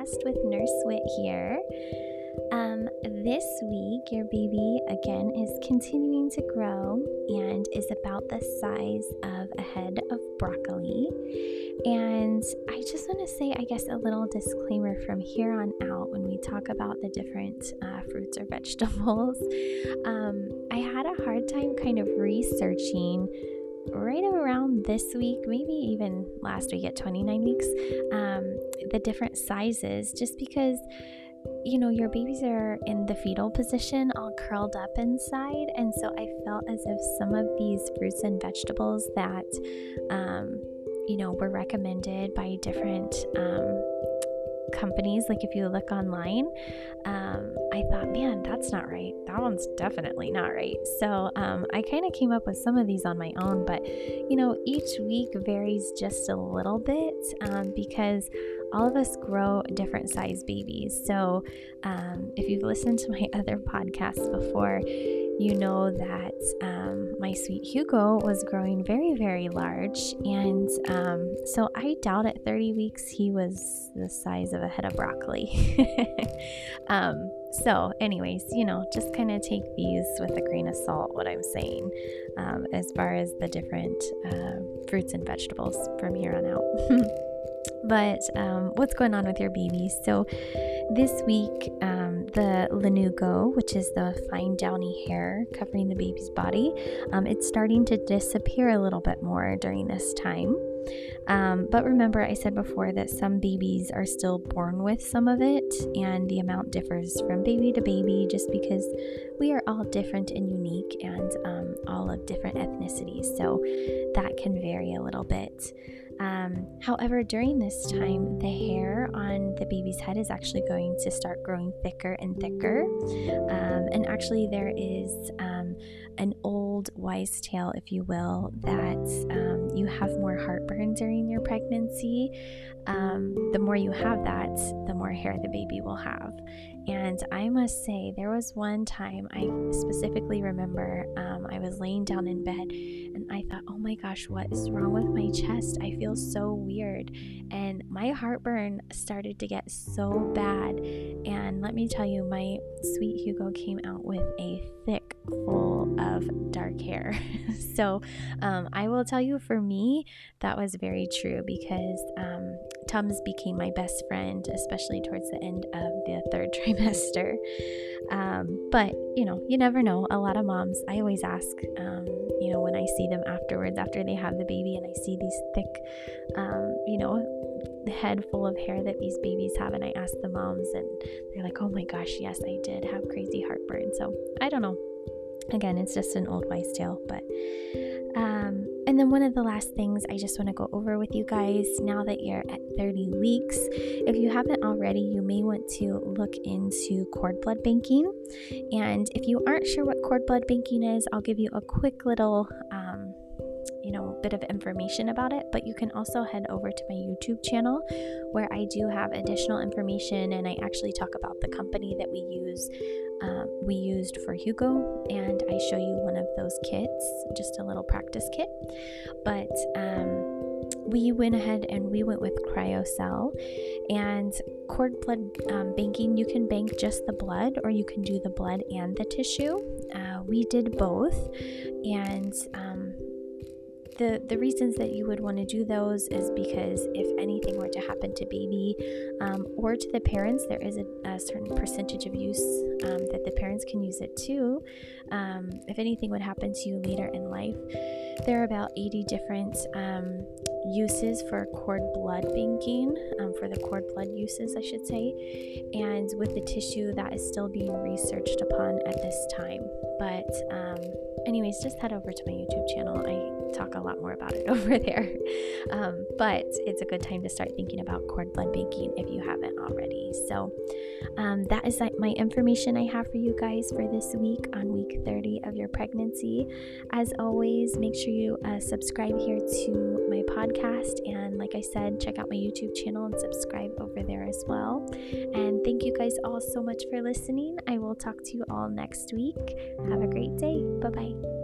podcast with Nurse Wit here. Um, this week, your baby again is continuing to grow and is about the size of a head of broccoli. And I just want to say, I guess, a little disclaimer from here on out when we talk about the different uh, fruits or vegetables. Um, I had a hard time kind of researching right around this week, maybe even last week at 29 weeks, um, the different sizes, just because you know, your babies are in the fetal position, all curled up inside. And so I felt as if some of these fruits and vegetables that, um, you know, were recommended by different um, companies, like if you look online, um, I thought, man, that's not right. That one's definitely not right. So um, I kind of came up with some of these on my own, but you know, each week varies just a little bit um, because all of us grow different size babies. So um, if you've listened to my other podcasts before, you know that um, my sweet Hugo was growing very, very large. And um, so I doubt at 30 weeks he was the size of a head of broccoli. um, so, anyways, you know, just kind of take these with a grain of salt, what I'm saying, um, as far as the different uh, fruits and vegetables from here on out. but um, what's going on with your baby? So, this week, um, the lanugo, which is the fine downy hair covering the baby's body, um, it's starting to disappear a little bit more during this time. Um, but remember, I said before that some babies are still born with some of it, and the amount differs from baby to baby just because we are all different and unique and um, all of different ethnicities. So that can vary a little bit. Um, however, during this time, the hair on the baby's head is actually going to start growing thicker and thicker. Um, and actually, there is um, an old wise tale, if you will, that um, you have more heartburn during your pregnancy. Um, the more you have that, the more hair the baby will have. And I must say, there was one time I specifically remember um, I was laying down in bed and I thought, oh my gosh, what is wrong with my chest? I feel so weird. And my heartburn started to get so bad. And let me tell you, my sweet Hugo came out with a thick, full of dark hair. so um, I will tell you, for me, that was very true because um, Tums became my best friend, especially towards the end of the third trimester. Um, but, you know, you never know. A lot of moms, I always ask, um, you know, when I see them afterwards, after they have the baby, and I see these thick, um, you know, head full of hair that these babies have, and I asked the moms, and they're like, oh my gosh, yes, I did have crazy heartburn. So I don't know. Again, it's just an old wise tale, but um, and then, one of the last things I just want to go over with you guys now that you're at 30 weeks, if you haven't already, you may want to look into cord blood banking. And if you aren't sure what cord blood banking is, I'll give you a quick little bit of information about it, but you can also head over to my YouTube channel where I do have additional information and I actually talk about the company that we use. Um, we used for Hugo, and I show you one of those kits, just a little practice kit. But um, we went ahead and we went with CryoCell and cord blood um, banking. You can bank just the blood, or you can do the blood and the tissue. Uh, we did both, and um, the the reasons that you would want to do those is because if anything were to happen to baby um, or to the parents, there is a, a certain percentage of use um, that the parents can use it too. Um, if anything would happen to you later in life, there are about 80 different um, uses for cord blood banking, um, for the cord blood uses, I should say. And with the tissue, that is still being researched upon at this time. But, um, anyways, just head over to my YouTube channel. I talk a lot more about it over there. Um, but it's a good time to start thinking about cord blood banking if you haven't already. So um, that is my information I have for you guys for this week on week 30 of your pregnancy. As always, make sure you uh, subscribe here to podcast. And like I said, check out my YouTube channel and subscribe over there as well. And thank you guys all so much for listening. I will talk to you all next week. Have a great day. Bye bye.